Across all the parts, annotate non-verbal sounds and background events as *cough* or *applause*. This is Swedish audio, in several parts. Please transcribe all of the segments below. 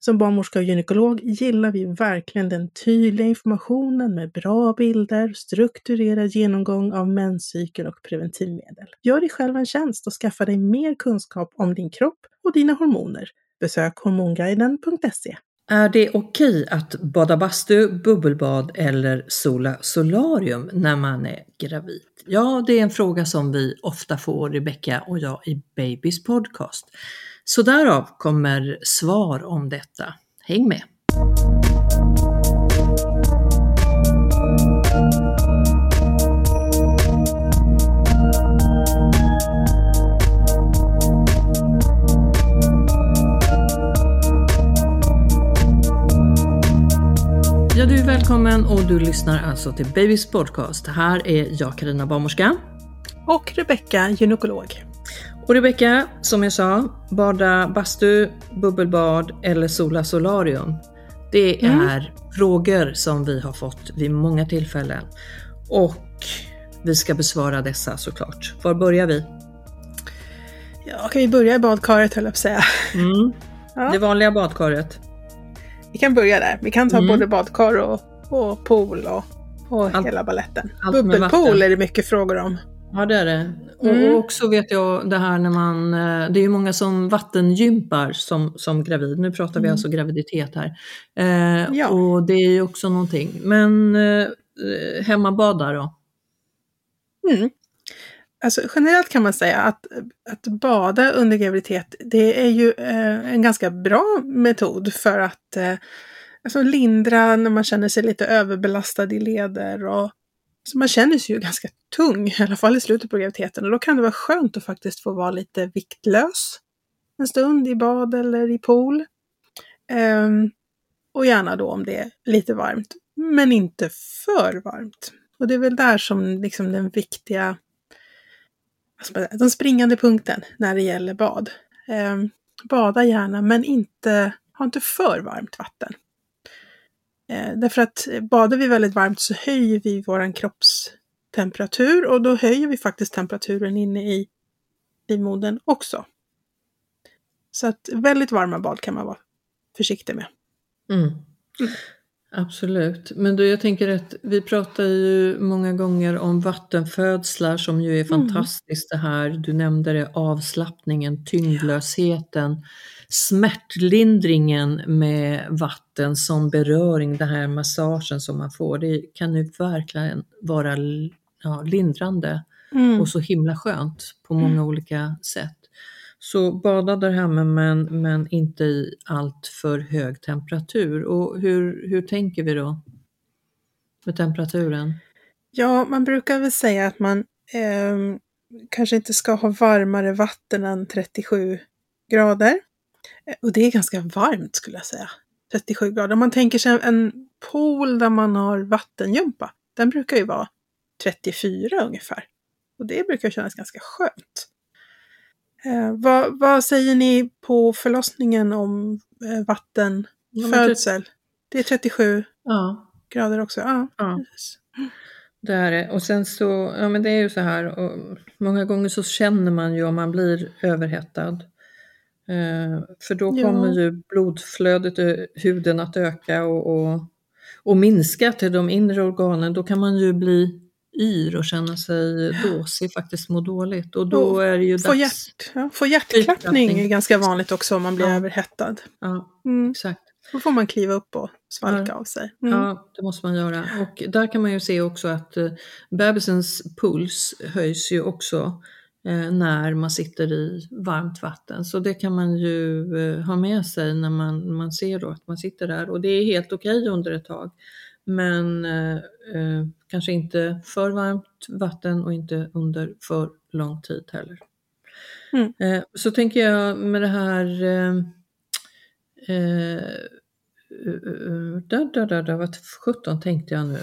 Som barnmorska och gynekolog gillar vi verkligen den tydliga informationen med bra bilder, strukturerad genomgång av menscykel och preventivmedel. Gör dig själv en tjänst och skaffa dig mer kunskap om din kropp och dina hormoner. Besök hormonguiden.se. Är det okej att bada bastu, bubbelbad eller sola solarium när man är gravid? Ja, det är en fråga som vi ofta får, Rebecka och jag, i Babys podcast. Så därav kommer svar om detta. Häng med! Ja, du är välkommen och du lyssnar alltså till Babys podcast. Här är jag Karina Barmorska. Och Rebecka, gynekolog. Och Rebecka, som jag sa, bada bastu, bubbelbad eller sola solarium. Det är mm. frågor som vi har fått vid många tillfällen. Och vi ska besvara dessa såklart. Var börjar vi? Ja, kan vi börja i badkaret höll jag på att säga. Mm. *laughs* Ja. Det vanliga badkaret. Vi kan börja där. Vi kan ta mm. både badkar och, och pool och, och allt, hela balletten. Bubbelpool är det mycket frågor om. Ja det är det. Mm. Och också vet jag det här när man, eh, det är ju många som vattengympar som, som gravid. Nu pratar vi mm. alltså graviditet här. Eh, ja. Och det är ju också någonting. Men eh, hemmabada då? Mm. Alltså, generellt kan man säga att, att bada under graviditet, det är ju eh, en ganska bra metod för att eh, alltså lindra när man känner sig lite överbelastad i leder och så man känner sig ju ganska tung, i alla fall i slutet på graviditeten. Och då kan det vara skönt att faktiskt få vara lite viktlös en stund i bad eller i pool. Um, och gärna då om det är lite varmt, men inte för varmt. Och det är väl där som liksom den viktiga, den springande punkten när det gäller bad. Um, bada gärna, men inte, ha inte för varmt vatten. Eh, därför att badar vi väldigt varmt så höjer vi vår kroppstemperatur och då höjer vi faktiskt temperaturen inne i livmodern också. Så att väldigt varma bad kan man vara försiktig med. Mm. Mm. Absolut, men du, jag tänker att vi pratar ju många gånger om vattenfödslar som ju är mm. fantastiskt det här. Du nämnde det, avslappningen, tyngdlösheten smärtlindringen med vatten som beröring, den här massagen som man får, det kan ju verkligen vara ja, lindrande mm. och så himla skönt på många mm. olika sätt. Så bada där hemma men, men inte i allt för hög temperatur. Och hur, hur tänker vi då med temperaturen? Ja, man brukar väl säga att man eh, kanske inte ska ha varmare vatten än 37 grader. Eh, och det är ganska varmt skulle jag säga. 37 grader. Om man tänker sig en pool där man har vattengympa. Den brukar ju vara 34 ungefär. Och det brukar kännas ganska skönt. Eh, vad, vad säger ni på förlossningen om eh, vattenfödsel? Det är 37 Ja, grader också. Ja, Ja. det är det. Och sen så, ja men det är ju så här, och många gånger så känner man ju om man blir överhettad. Eh, för då kommer ju blodflödet i huden att öka och, och, och minska till de inre organen. Då kan man ju bli yr och känna sig dåsig, faktiskt må dåligt. Och då Och är det ju Få, dags. hjärt, ja, få hjärtklappning är ganska vanligt också om man blir Ja. överhettad. Ja, Mm. exakt. Då får man kliva upp och svalka av sig. Mm. Ja, det måste man göra. Och där kan man ju se också att eh, bebisens puls höjs ju också eh, när man sitter i varmt vatten. Så det kan man ju eh, ha med sig när man, man ser då att man sitter där. Och det är helt okej under ett tag. Men eh, eh, kanske inte för varmt vatten och inte under för lång tid heller. Mm. Eh, så tänker jag med det här eh, eh, Uh, da, da, da, da, vad sjutton tänkte jag nu?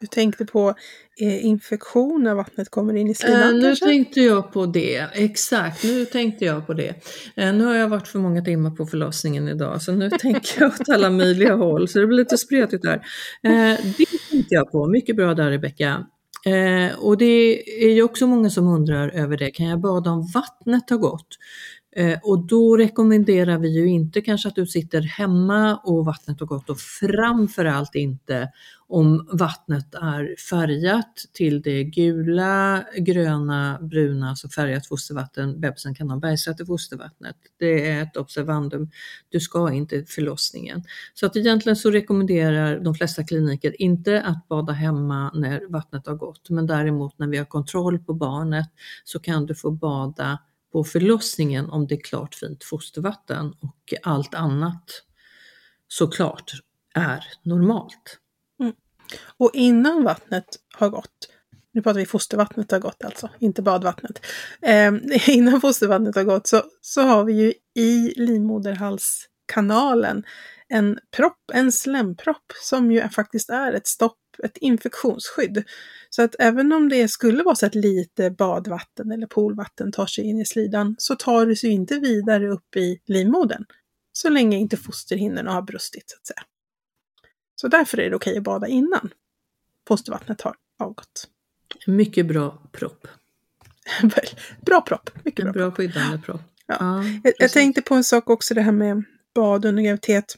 Du tänkte på eh, infektion när vattnet kommer in i Eh, slidan nu kanske? tänkte jag på det, exakt, nu tänkte jag på det. Eh, nu har jag varit för många timmar på förlossningen idag så nu *laughs* tänker jag åt alla möjliga håll så det blir lite spretigt där. Eh, det tänkte jag på, mycket bra där Rebecka. Eh, och det är ju också många som undrar över det, kan jag bada om vattnet har gått? Eh, och då rekommenderar vi ju inte kanske att du sitter hemma och vattnet har gått och framförallt inte om vattnet är färgat till det gula, gröna, bruna, alltså färgat fostervatten. Bebisen kan ha bergsätt i fostervattnet. Det är ett observandum. Du ska inte förlossningen. Så att egentligen så rekommenderar de flesta kliniker inte att bada hemma när vattnet har gått. Men däremot när vi har kontroll på barnet så kan du få bada på förlossningen om det är klart fint fostervatten och allt annat såklart är normalt. Mm. Och innan vattnet har gått, nu pratar vi fostervattnet har gått alltså, inte badvattnet. Eh, *laughs* innan fostervattnet har gått så, så har vi ju i livmoderhalskanalen en propp, en slempropp som ju faktiskt är ett stopp, ett infektionsskydd. Så att även om det skulle vara så att lite badvatten eller poolvatten tar sig in i slidan så tar det sig inte vidare upp i livmodern. Så länge inte fosterhinnorna har brustit så att säga. Så därför är det okej att bada innan fostervattnet har avgått. Mycket bra propp. *laughs* bra propp, mycket En bra. bra skyddande propp. Ja. Ja, Jag, jag tänkte på en sak också, det här med bad under graviditet.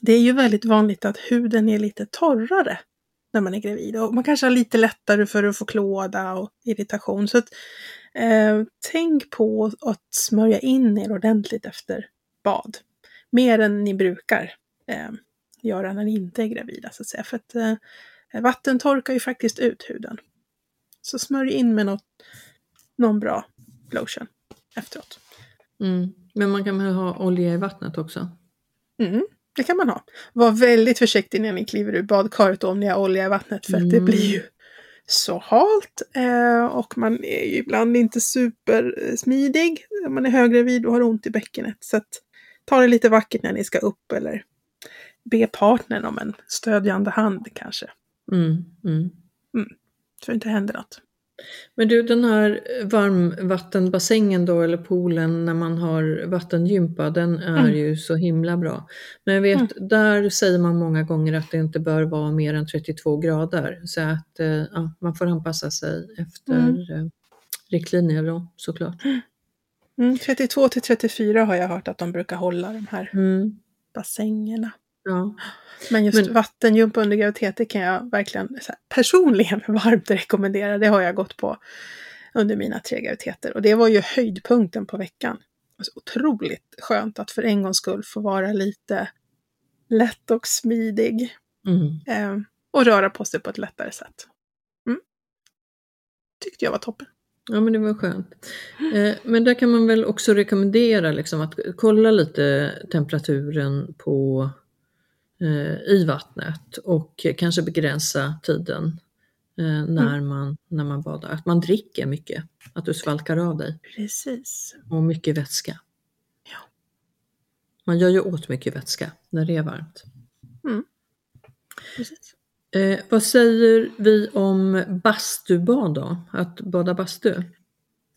Det är ju väldigt vanligt att huden är lite torrare när man är gravid och man kanske har lite lättare för att få klåda och irritation. Så att, eh, tänk på att smörja in er ordentligt efter bad. Mer än ni brukar eh, göra när ni inte är gravida så att säga. För att eh, vatten torkar ju faktiskt ut huden. Så smörj in med något, någon bra lotion efteråt. Mm. Men man kan väl ha olja i vattnet också? Mm, det kan man ha. Var väldigt försiktig när ni kliver ur badkaret om ni har olja i vattnet för att det Mm. blir ju så halt eh, och man är ju ibland inte supersmidig. Man är höggravid och har ont i bäckenet. Så att ta det lite vackert när ni ska upp eller be partnern om en stödjande hand kanske. Mm. Mm. Så det inte händer något. Men du, den här varmvattenbassängen då, eller poolen när man har vattengympa, den är Mm. ju så himla bra. Men jag vet, där säger man många gånger att det inte bör vara mer än 32 grader. Så att eh, ja, man får anpassa sig efter Mm. eh, riktlinjer då, såklart. Mm, 32 till 34 har jag hört att de brukar hålla de här Mm. bassängerna. Ja. Men just Men- vattengympa under graviditet det kan jag verkligen här, personligen *laughs* varmt rekommendera. Det har jag gått på under mina tre graviditeter. Och det var ju höjdpunkten på veckan. Alltså, otroligt skönt att för en gångs skull få vara lite lätt och smidig. Mm. Eh, och röra på sig på ett lättare sätt. Mm. Tyckte jag var toppen. Ja men det var skönt. Eh, men där kan man väl också rekommendera liksom att kolla lite temperaturen på i vattnet och kanske begränsa tiden eh, när, man, när man badar. Att man dricker mycket, att du svalkar av dig Precis. och mycket vätska. Ja. Man gör ju åt mycket vätska när det är varmt. Precis. Eh, vad säger vi om bastubad då? Att bada bastu?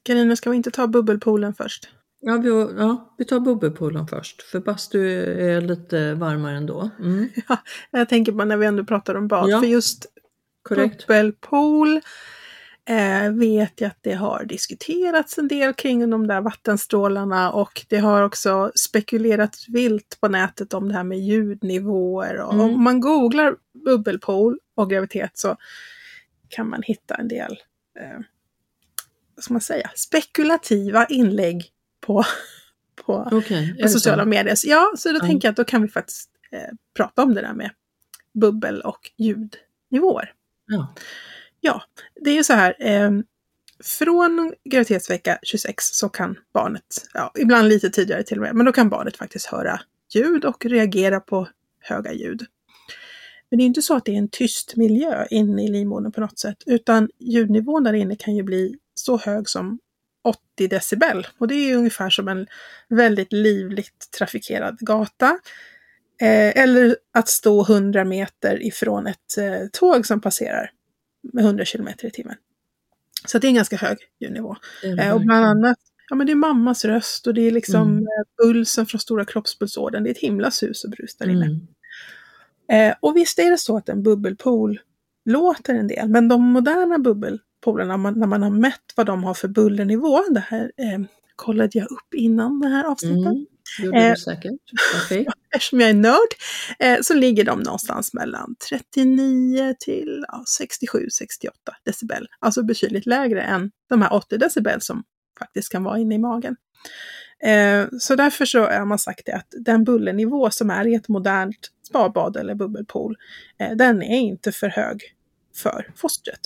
Carina, ska vi inte ta bubbelpoolen först? Ja vi, ja, vi tar bubbelpoolen först, för bastu är lite varmare ändå. Mm. *laughs* Ja, jag tänker på när vi ändå pratar om bad, Ja. för just Korrekt. bubbelpool eh, vet jag att det har diskuterats en del kring de där vattenstrålarna och det har också spekulerats vilt på nätet om det här med ljudnivåer. Och Mm. Om man googlar bubbelpool och graviditet så kan man hitta en del, eh, vad ska man säga, spekulativa inlägg på, *laughs* på är på sociala medier. Så Ja, så då Ja. tänker jag att då kan vi faktiskt eh, prata om det där med bubbel och ljudnivåer. Ja. Ja, det är ju så här. Eh, från graviditetsvecka 26 så kan barnet, ja, ibland lite tidigare till och med, men då kan barnet faktiskt höra ljud och reagera på höga ljud. Men det är inte så att det är en tyst miljö inne i livmodern på något sätt, utan ljudnivån där inne kan ju bli så hög som 80 decibel. Och det är ungefär som en väldigt livligt trafikerad gata. Eh, eller att stå 100 meter ifrån ett eh, tåg som passerar med 100 kilometer i timmen. Så det är en ganska hög ljudnivå. Eh, och bland annat, ja men det är mammas röst och det är liksom Mm. eh, pulsen från stora kroppspulsådern. Det är ett himla sus och brus där inne. Mm. Eh, och visst är det så att en bubbelpool låter en del, men de moderna bubbelpoolerna, man, när man har mätt vad de har för bullernivå, det här eh, kollade jag upp innan det här avsnittet, Mm. Gjorde Eh, du säkert. *laughs* Perfekt. eftersom jag är nörd, eh, så ligger de någonstans mellan 39 till ja, 67-68 decibel. Alltså betydligt lägre än de här 80 decibel som faktiskt kan vara inne i magen. Eh, så därför så har man sagt det att den bullernivå som är i ett modernt spabad eller bubbelpool, eh, den är inte för hög för fostret.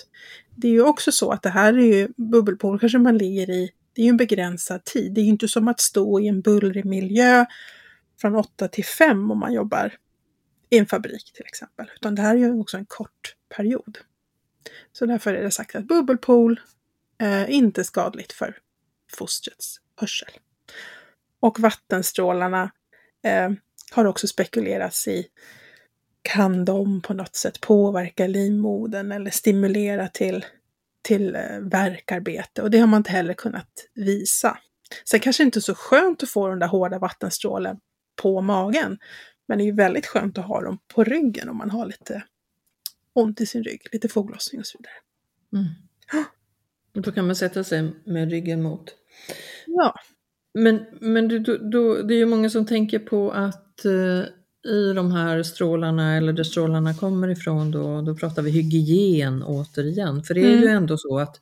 Det är ju också så att det här är ju bubbelpool, kanske man ligger i, det är ju en begränsad tid. Det är ju inte som att stå i en bullrig miljö från 8 till 5 om man jobbar i en fabrik till exempel. Utan det här är ju också en kort period. Så därför är det sagt att bubbelpool eh, är inte skadligt för fostrets hörsel. Och vattenstrålarna eh, har också spekulerats i kan de på något sätt påverka livmodern eller stimulera till, till eh, värkarbete? Och det har man inte heller kunnat visa. Sen kanske det inte är så skönt att få de där hårda vattenstrålen på magen. Men det är ju väldigt skönt att ha dem på ryggen om man har lite ont i sin rygg, lite foglossning och så vidare. Mm. Och Då kan man sätta sig med ryggen mot. Ja, Men, men du, då, då, det är ju många som tänker på att eh, i de här strålarna, eller där strålarna kommer ifrån, då, då pratar vi hygien återigen. För det är ju Mm. ändå så att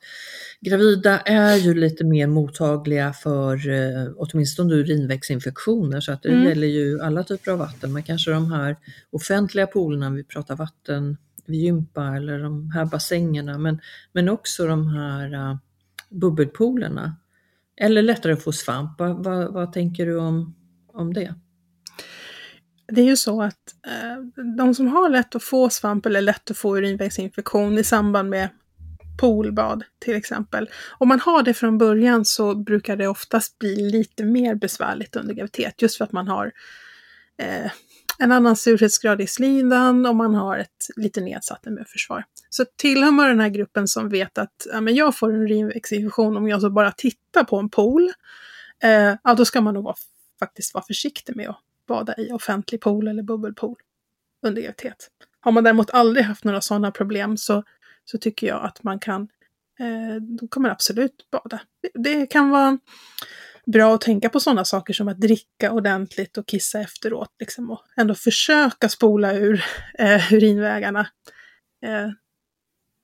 gravida är ju lite mer mottagliga för eh, åtminstone urinvägsinfektioner, så att det Mm. gäller ju alla typer av vatten. Men kanske de här offentliga poolerna, vi pratar vatten vid gympa eller de här bassängerna, men, men också de här uh, bubbelpoolerna. Eller lättare att få svamp. Vad, vad, vad tänker du om, om det? Det är ju så att eh, de som har lätt att få svamp eller lätt att få urinvägsinfektion i samband med poolbad till exempel. Om man har det från början så brukar det oftast bli lite mer besvärligt under graviditet just för att man har eh, en annan surhetsgrad i slidan och man har ett lite nedsatt immunförsvar. Så tillhör man den här gruppen som vet att ja, men jag får en urinvägsinfektion om jag så bara tittar på en pool, eh, ja då ska man nog vara, faktiskt vara försiktig med att bada i offentlig pool eller bubbelpool under graviditet. Har man däremot aldrig haft några sådana problem så, så tycker jag att man kan, eh, då kan man absolut bada. Det, det kan vara bra att tänka på sådana saker som att dricka ordentligt och kissa efteråt. Liksom, och ändå försöka spola ur *laughs* eh, urinvägarna. Eh,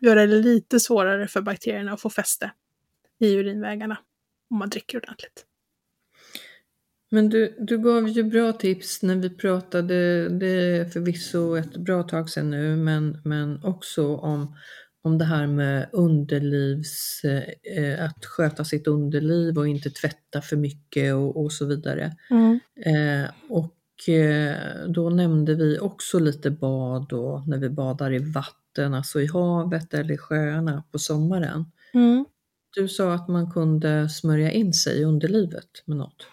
göra det lite svårare för bakterierna att få fäste i urinvägarna om man dricker ordentligt. Men du, du gav ju bra tips när vi pratade, det är förvisso ett bra tag sedan nu, men, men också om, om det här med underlivs, eh, att sköta sitt underliv och inte tvätta för mycket och, och så vidare. Mm. Eh, och eh, då nämnde vi också lite bad då, när vi badar i vatten, alltså i havet eller i sjöarna på sommaren. Mm. Du sa att man kunde smörja in sig i underlivet med något.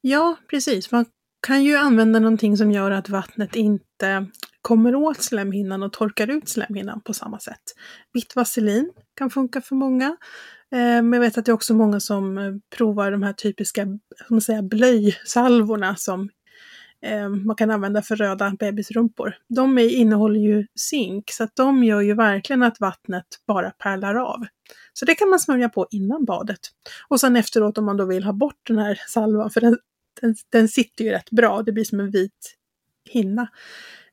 Ja, precis. Man kan ju använda någonting som gör att vattnet inte kommer åt slemhinnan och torkar ut slemhinnan på samma sätt. Vitt vaselin kan funka för många. Eh, men jag vet att det är också många som eh, provar de här typiska man säga, blöjsalvorna som eh, man kan använda för röda bebisrumpor. De innehåller ju zink så att de gör ju verkligen att vattnet bara pärlar av. Så det kan man smörja på innan badet. Och sen efteråt om man då vill ha bort den här salvan, för den, den, den sitter ju rätt bra, det blir som en vit hinna.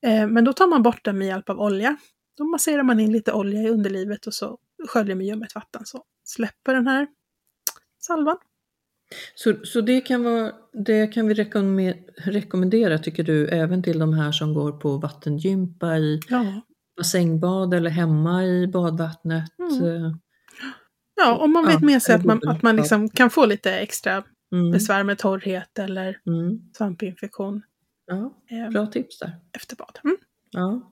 Eh, men då tar man bort den med hjälp av olja. Då masserar man in lite olja i underlivet och så sköljer med ljummet vatten så släpper den här salvan. Så, så det, kan vara, det kan vi rekommendera, tycker du, även till de här som går på vattengympa i ja. basängbad eller hemma i badvattnet? Mm. Eh, ja, om man vet med sig att man, att man liksom kan få lite extra mm. besvär med torrhet eller mm. svampinfektion. Ja, ehm, bra tips där. Efter bad. Mm. Ja.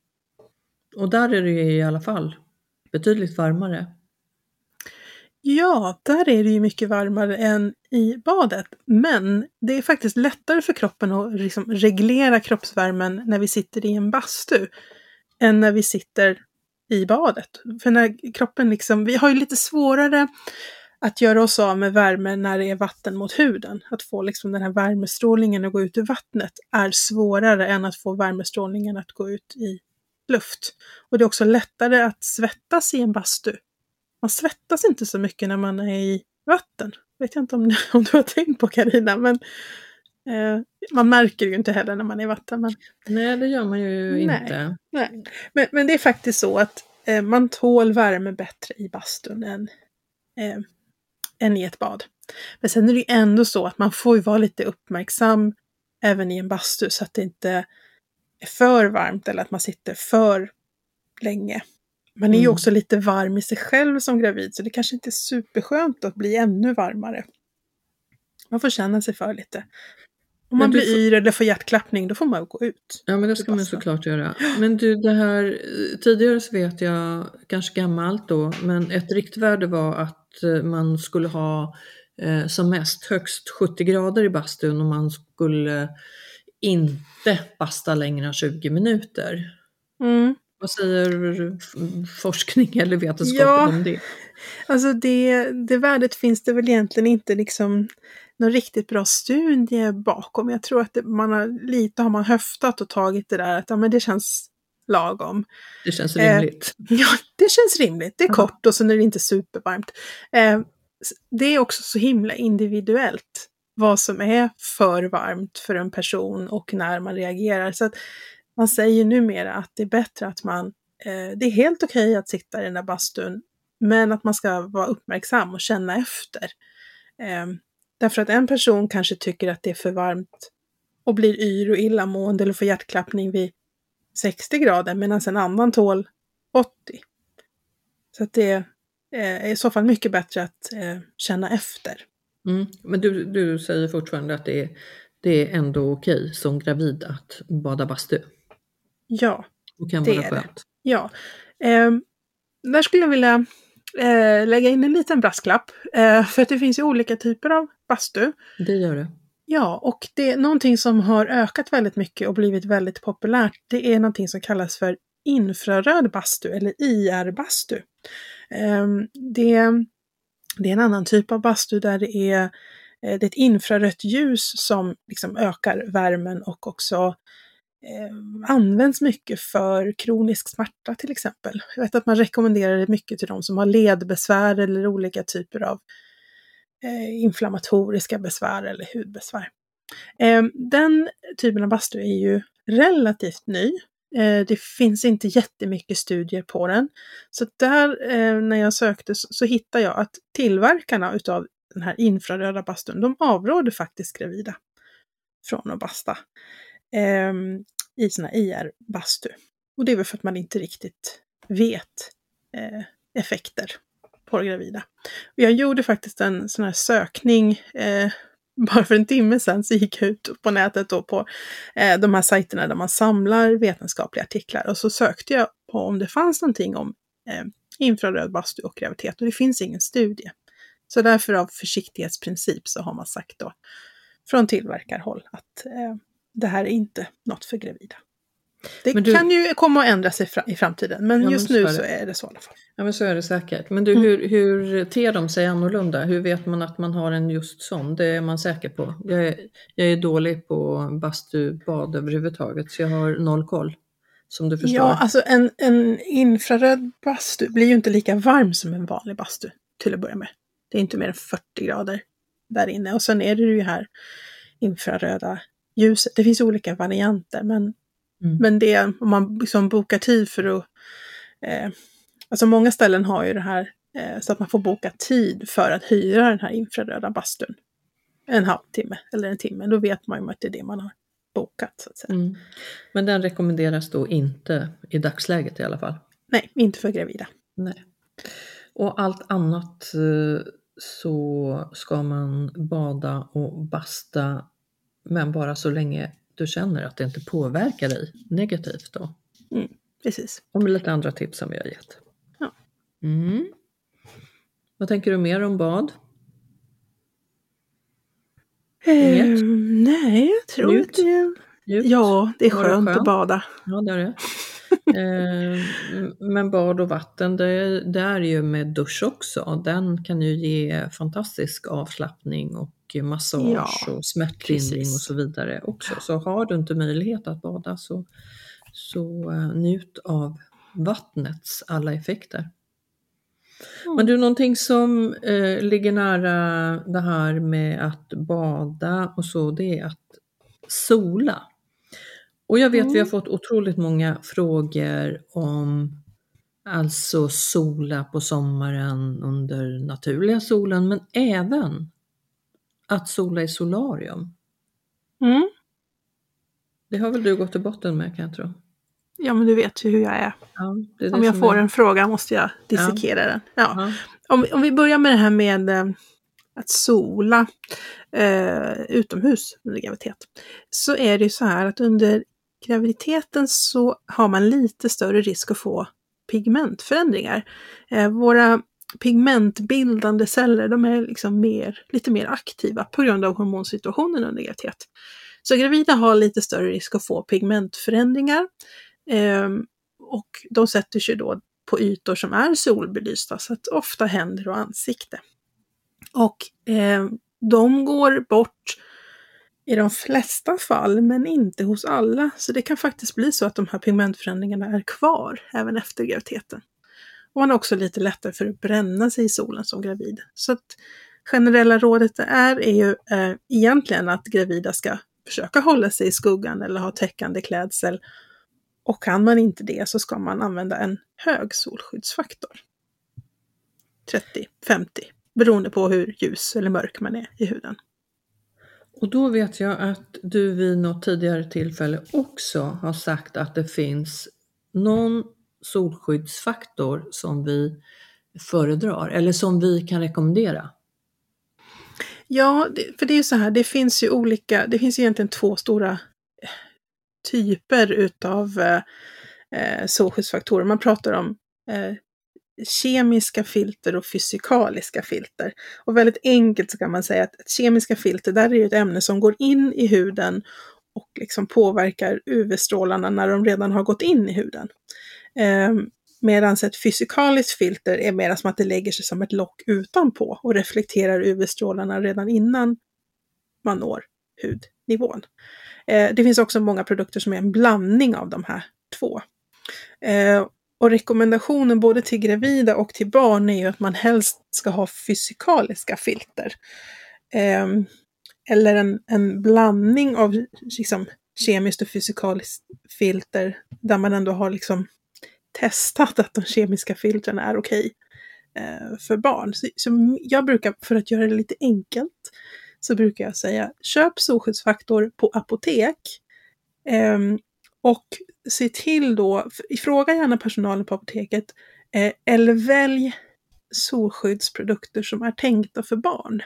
Och där är det ju i alla fall betydligt varmare. Ja, där är det ju mycket varmare än i badet. Men det är faktiskt lättare för kroppen att liksom reglera kroppsvärmen när vi sitter i en bastu än när vi sitter i badet. För när kroppen liksom, vi har ju lite svårare att göra oss av med värme när det är vatten mot huden. Att få liksom den här värmestrålningen att gå ut ur vattnet är svårare än att få värmestrålningen att gå ut i luft. Och det är också lättare att svettas i en bastu. Man svettas inte så mycket när man är i vatten. Vet jag inte om, *laughs* om du har tänkt på Karina, men eh, man märker ju inte heller när man är i vatten. Men... Nej, det gör man ju nej, inte. Nej. Men, men det är faktiskt så att eh, man tål värme bättre i bastun än, eh, än i ett bad. Men sen är det ju ändå så att man får ju vara lite uppmärksam även i en bastu så att det inte för varmt eller att man sitter för länge. Man är mm. ju också lite varm i sig själv som gravid så det kanske inte är superskönt att bli ännu varmare. Man får känna sig för lite. Om man blir får... yr eller får hjärtklappning då får man gå ut. Ja men det ska man såklart göra. Men du det här, tidigare så vet jag, kanske gammalt då, men ett riktvärde var att eh, man skulle ha eh, som mest högst 70 grader i bastun och man skulle inte basta längre än 20 minuter. Mm. Vad säger forskning eller vetenskapen ja, om det? Alltså det, det värdet finns det väl egentligen inte liksom någon riktigt bra studie bakom. Jag tror att det, man har, lite har man höftat och tagit det där att ja, men det känns lagom. Det känns rimligt. Eh, ja, det känns rimligt. Det är kort och sen är det inte supervarmt. Eh, det är också så himla individuellt vad som är för varmt för en person och när man reagerar. Så att man säger numera att det är bättre att man, eh, det är helt okej okay att sitta i den där bastun, men att man ska vara uppmärksam och känna efter. Eh, därför att en person kanske tycker att det är för varmt och blir yr och illamående eller får hjärtklappning vid 60 grader medan en annan tål 80. Så att det eh, är i så fall mycket bättre att eh, känna efter. Mm. Men du, du säger fortfarande att det är, det är ändå okej som gravid att bada bastu? Ja, det vara skönt. Det. Ja. Eh, där skulle jag vilja eh, lägga in en liten brasklapp. Eh, för att det finns ju olika typer av bastu. Det gör det. Ja, och det är någonting som har ökat väldigt mycket och blivit väldigt populärt. Det är någonting som kallas för infraröd bastu eller IR-bastu. Ehm, det det är en annan typ av bastu där det är, eh, det är ett infrarött ljus som liksom ökar värmen och också eh, används mycket för kronisk smärta till exempel. Jag vet att man rekommenderar det mycket till de som har ledbesvär eller olika typer av eh, inflammatoriska besvär eller hudbesvär. Eh, den typen av bastu är ju relativt ny. Eh, det finns inte jättemycket studier på den. Så där, eh, när jag sökte, så, hittade jag att tillverkarna utav den här infraröda bastun, de avråder faktiskt gravida från att basta ehm, i sina IR-bastu. Och det är väl för att man inte riktigt vet eh, effekter på gravida. Och jag gjorde faktiskt en sån här sökning eh, *laughs* bara för en timme sedan så gick jag ut på nätet då på eh, de här sajterna där man samlar vetenskapliga artiklar och så sökte jag på om det fanns någonting om eh, infraröd bastu och graviditet och det finns ingen studie. Så därför av försiktighetsprincip så har man sagt då från tillverkarhåll att eh, det här är inte något för gravida. Det du, kan ju komma att ändra sig i framtiden, men ja, just men nu så är det så i alla fall. Ja, men så är det säkert. Men du, mm. hur, hur ter de sig annorlunda? Hur vet man att man har en just sån? Det är man säker på. Jag är, jag är dålig på bastubad överhuvudtaget, så jag har noll koll. Som du förstår. Ja, alltså en, en infraröd bastu blir ju inte lika varm som en vanlig bastu till att börja med. Det är inte mer än 40 grader där inne. Och sen är det ju här infraröda ljuset. Det finns olika varianter, men, mm. men det om man liksom bokar tid för att... Eh, alltså många ställen har ju det här eh, så att man får boka tid för att hyra den här infraröda bastun. En halvtimme eller en timme, då vet man ju att det är det man har bokat. Så att säga. Mm. Men den rekommenderas då inte i dagsläget i alla fall? Nej, inte för gravida. Nej. Och allt annat eh, så ska man bada och basta men bara så länge du känner att det inte påverkar dig negativt då. Mm, precis. Och med lite andra tips som vi har gett. Ja. Mm. Vad tänker du mer om bad? Eh, nej, jag tror Njut. att det... Njut. Ja, det är skönt, skönt, att bada. Ja, det är det. Eh, men bad och vatten, det, det, är ju med dusch också. Den kan ju ge fantastisk avslappning och massage ja, och smärtlindring precis. och så vidare också. Så har du inte möjlighet att bada så, så uh, njut av vattnets alla effekter. Mm. Men du, någonting som eh, ligger nära det här med att bada och så, det är att sola. Och jag vet mm. vi har mm. fått otroligt många frågor om alltså sola på sommaren under naturliga solen, men även att sola i solarium. Mm. Det har väl du gått till botten med kan jag tro? Ja, men du vet ju hur jag är. Ja, är om jag får är... en fråga måste jag dissekera ja. den. Ja. ja. Om, om vi börjar med det här med eh, att sola eh, utomhus under graviditet. Så är det ju så här att under graviditeten så har man lite större risk att få pigmentförändringar. Eh, våra pigmentbildande celler, de är liksom mer, lite mer aktiva på grund av hormonsituationen under graviditet. Så gravida har lite större risk att få pigmentförändringar. Ehm, och de sätter sig då på ytor som är solbelysta, så att ofta händer och ansikte. Och eh, de går bort i de flesta fall, men inte hos alla. Så det kan faktiskt bli så att de här pigmentförändringarna är kvar även efter graviditeten. Och man har också lite lättare för att bränna sig i solen som gravid. Så att generella rådet är, är ju eh, egentligen att gravida ska försöka hålla sig i skuggan eller ha täckande klädsel. Och kan man inte det så ska man använda en hög solskyddsfaktor. 30, 50, beroende på hur ljus eller mörk man är i huden. Och då vet jag att du vid något tidigare tillfälle också har sagt att det finns någon solskyddsfaktor som vi föredrar eller som vi kan rekommendera? Ja, för det är ju så här, det finns ju olika, det finns egentligen två stora eh, typer utav eh, eh, solskyddsfaktorer. Man pratar om eh, kemiska filter och fysikaliska filter. Och väldigt enkelt så kan man säga att kemiska filter, där är det ett ämne som går in i huden och liksom påverkar UV-strålarna när de redan har gått in i huden. Eh, Medan ett fysikaliskt filter är mer som att det lägger sig som ett lock utanpå och reflekterar UV-strålarna redan innan man når hudnivån. Eh, det finns också många produkter som är en blandning av de här två. Eh, och rekommendationen både till gravida och till barn är ju att man helst ska ha fysikaliska filter. Eh, eller en, en blandning av liksom, kemiskt och fysikaliskt filter där man ändå har liksom testat att de kemiska filtren är okej eh, för barn. Så, så, jag brukar, för att göra det lite enkelt, så brukar jag säga köp solskyddsfaktor på apotek. Eh, och se till då, fråga gärna personalen på apoteket, eh, eller välj solskyddsprodukter som är tänkta för barn.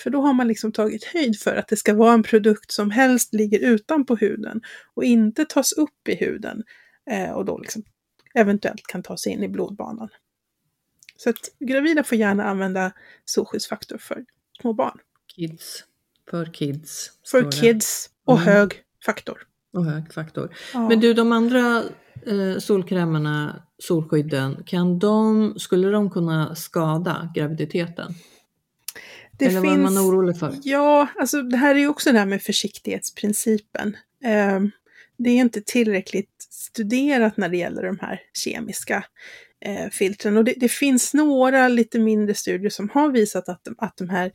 För då har man liksom tagit höjd för att det ska vara en produkt som helst ligger utanpå huden och inte tas upp i huden eh, och då liksom eventuellt kan ta sig in i blodbanan. Så att gravida får gärna använda solskyddsfaktor för små barn. Kids. För kids. För kids och mm. hög faktor. Och hög faktor. Ja. Men du, de andra eh, solkrämerna, solskydden, kan de, skulle de kunna skada graviditeten? Det Eller finns, vad är man orolig för? Ja, alltså det här är ju också det här med försiktighetsprincipen. Eh, det är inte tillräckligt studerat när det gäller de här kemiska eh, filtren. Och det, det, finns några lite mindre studier som har visat att, att de här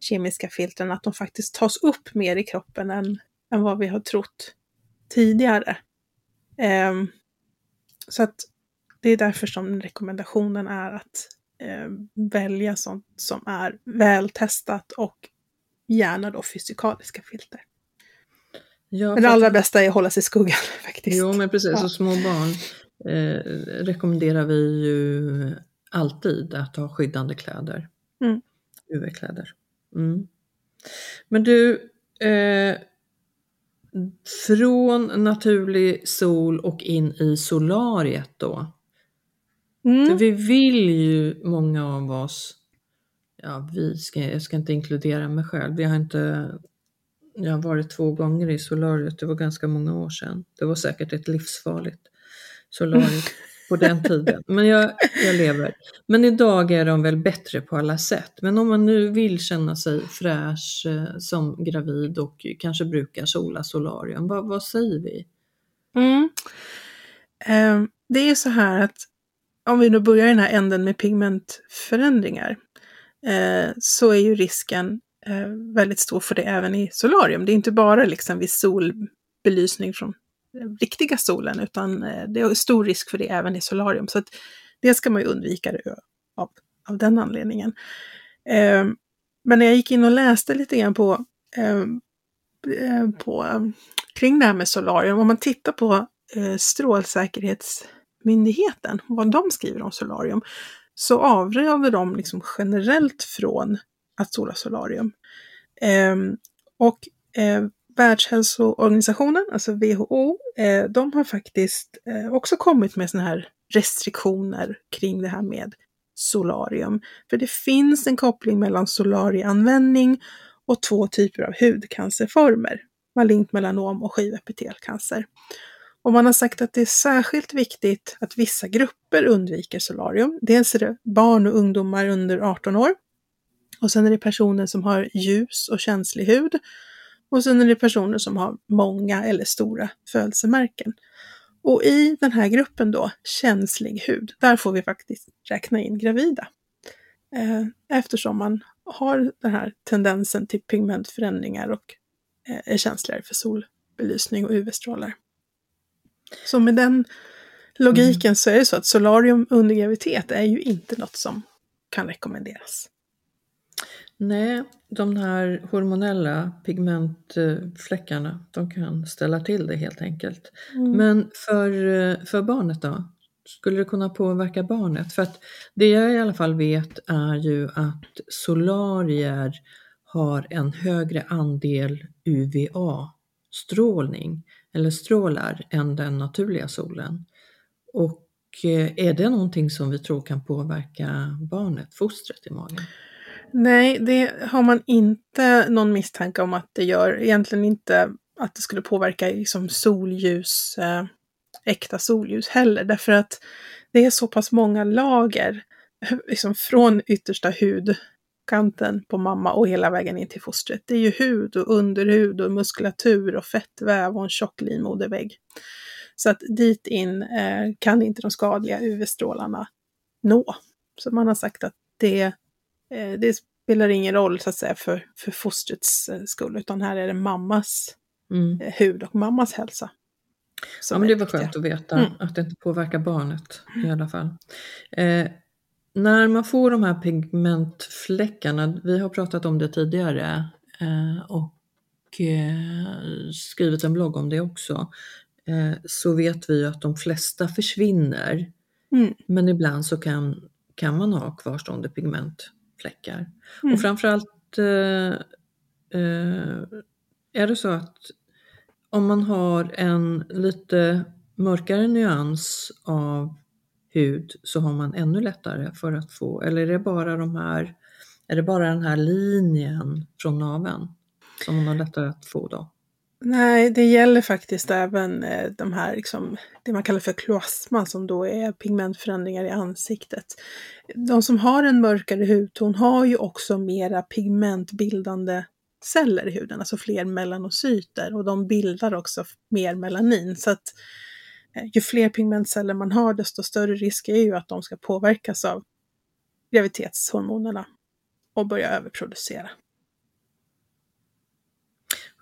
kemiska filtren, att de faktiskt tas upp mer i kroppen än, än vad vi har trott tidigare. Eh, så att det är därför som rekommendationen är att eh, välja sånt som är vältestat och gärna då fysikaliska filter. Ja, men det allra bästa är att hålla sig i skuggan *laughs* faktiskt. Jo, men precis. Ja. Och små barn eh, rekommenderar vi ju alltid att ha skyddande kläder. Mm. UV-kläder. Mm. Men du, eh, från naturlig sol och in i solariet då. Mm. För vi vill ju, många av oss, ja vi ska, jag ska inte inkludera mig själv, jag har inte jag har varit två gånger i solariet, det var ganska många år sedan. Det var säkert ett livsfarligt solarium *laughs* på den tiden. Men jag, jag lever. Men idag är de väl bättre på alla sätt. Men om man nu vill känna sig fräsch eh, som gravid och kanske brukar sola solarium, vad, vad säger vi? Mm. Eh, det är så här att om vi nu börjar i den här änden med pigmentförändringar eh, så är ju risken eh, väldigt stor för det även i solarium. Det är inte bara liksom vid solbelysning från riktiga solen, utan eh, det är stor risk för det även i solarium. Så att det ska man ju undvika av, av den anledningen. Eh, men när jag gick in och läste lite grann på, ehm, eh, på ehm, kring det här med solarium, om man tittar på eh, Strålsäkerhetsmyndigheten, vad de skriver om solarium, så avråder de liksom generellt från att sola solarium. Eh, och eh, Världshälsoorganisationen, alltså WHO, eh, de har faktiskt eh, också kommit med sådana här restriktioner kring det här med solarium. För det finns en koppling mellan solarieanvändning och två typer av hudcancerformer, malignt melanom och skivepitelcancer. Och man har sagt att det är särskilt viktigt att vissa grupper undviker solarium. Dels är det barn och ungdomar under 18 år och sen är det personer som har ljus och känslig hud. Och sen är det personer som har många eller stora födelsemärken. Och i den här gruppen då, känslig hud, där får vi faktiskt räkna in gravida. Eh, eftersom man har den här tendensen till pigmentförändringar och eh, är känsligare för solbelysning och UV-strålar. Så med den logiken mm. så är det så att solarium under graviditet är ju inte något som kan rekommenderas. Nej, de här hormonella pigmentfläckarna, de kan ställa till det helt enkelt. Mm. Men för, för barnet då? Skulle det kunna påverka barnet? För att det jag i alla fall vet är ju att solarier har en högre andel UVA-strålning eller strålar än den naturliga solen. Och eh, är det någonting som vi tror kan påverka barnet, fostret i magen? Nej, det har man inte någon misstanke om att det gör. Egentligen inte att det skulle påverka liksom solljus, eh, äkta solljus heller, därför att det är så pass många lager eh, liksom från yttersta hudkanten på mamma och hela vägen in till fostret. Det är ju hud och underhud och muskulatur och fettväv och en tjock livmodervägg. Så att dit in eh, kan inte de skadliga UV-strålarna nå. Så man har sagt att det, det spelar ingen roll så att säga för, för fostrets eh, skull, utan här är det mammas mm. Eh, hud och mammas hälsa. Ja, men det var skönt att veta mm. att det inte påverkar barnet i alla fall. Eh, när man får de här pigmentfläckarna, vi har pratat om det tidigare eh, och eh, skrivit en blogg om det också, eh, så vet vi att de flesta försvinner. Mm. Men ibland så kan, kan man ha kvarstående pigmentfläckar. Mm. Och framförallt eh, eh, är det så att om man har en lite mörkare nyans av hud så har man ännu lättare för att få, eller är det bara de här, är det bara den här linjen från naveln som man har lättare att få då? Nej, det gäller faktiskt även eh, de här, liksom, det man kallar för kloasma, som då är pigmentförändringar i ansiktet. De som har en mörkare hudton har ju också mera pigmentbildande celler i huden, alltså fler melanocyter och de bildar också mer melanin. Så att eh, ju fler pigmentceller man har, desto större risk är ju att de ska påverkas av graviditetshormonerna och börja överproducera.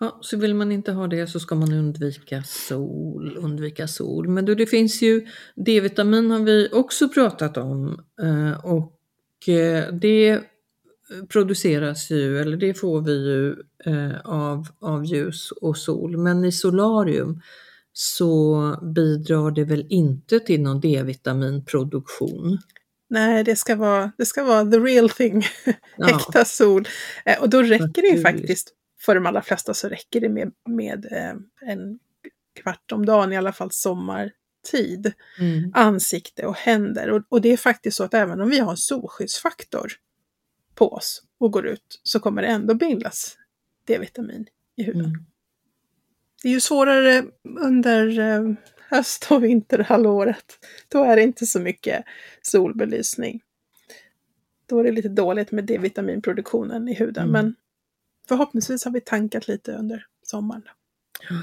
Ja, så vill man inte ha det så ska man undvika sol, undvika sol. Men då det finns ju D-vitamin har vi också pratat om eh, och eh, det produceras ju, eller det får vi ju eh, av, av ljus och sol. Men i solarium så bidrar det väl inte till någon D-vitaminproduktion? Nej, det ska vara, det ska vara the real thing, ja. *laughs* äkta sol. Eh, och då räcker det ju faktiskt, för de allra flesta så räcker det med, med eh, en kvart om dagen, i alla fall sommartid, mm. ansikte och händer. Och, och, det är faktiskt så att även om vi har solskyddsfaktor på oss och går ut så kommer det ändå bildas D-vitamin i huden. Mm. Det är ju svårare under eh, höst och vinterhalvåret. Då är det inte så mycket solbelysning. Då är det lite dåligt med D-vitaminproduktionen i huden. Mm. Men förhoppningsvis har vi tankat lite under sommaren. Ja,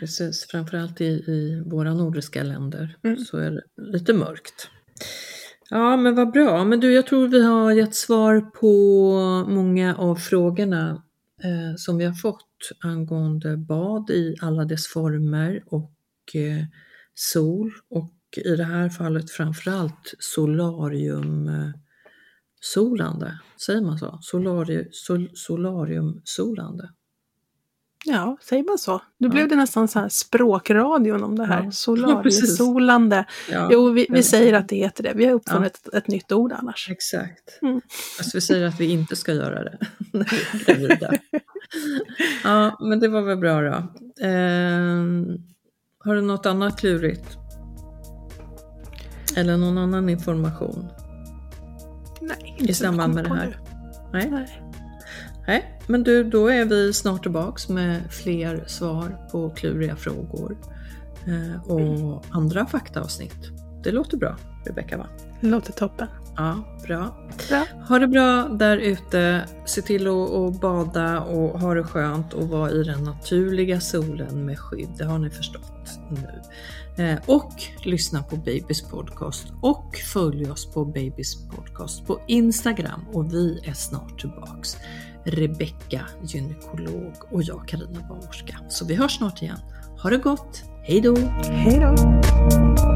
precis, framförallt i, i våra nordiska länder mm. så är det lite mörkt. Ja, men vad bra. Men du, jag tror vi har gett svar på många av frågorna eh, som vi har fått angående bad i alla dess former och eh, sol och i det här fallet framförallt solariumsolande. Säger man så? Solari, sol, solariumsolande. Ja, säger man så? Nu ja. blev det nästan så här språkradion om det här. Ja. *laughs* Solariesolande. Ja, jo, vi, vi säger att det heter det. Vi har uppfunnit ja. ett, ett nytt ord annars. Exakt. Mm. Alltså vi säger att vi inte ska göra det *laughs* ja, men det var väl bra då. Eh, har du något annat klurigt? Eller någon annan information? Nej, I samband med det här? Nej. Nej. Nej, men du, då är vi snart tillbaks med fler svar på kluriga frågor eh, och mm. andra faktaavsnitt. Det låter bra, Rebecka va? Det låter toppen. Ja, bra. bra. Ha det bra där ute. Se till att bada och ha det skönt och vara i den naturliga solen med skydd. Det har ni förstått nu. Eh, och lyssna på Babys podcast och följ oss på Babys podcast på Instagram och vi är snart tillbaks. Rebecka, gynekolog och jag Karina barnmorska. Så vi hörs snart igen. Ha det gott! Hej då! Hej då!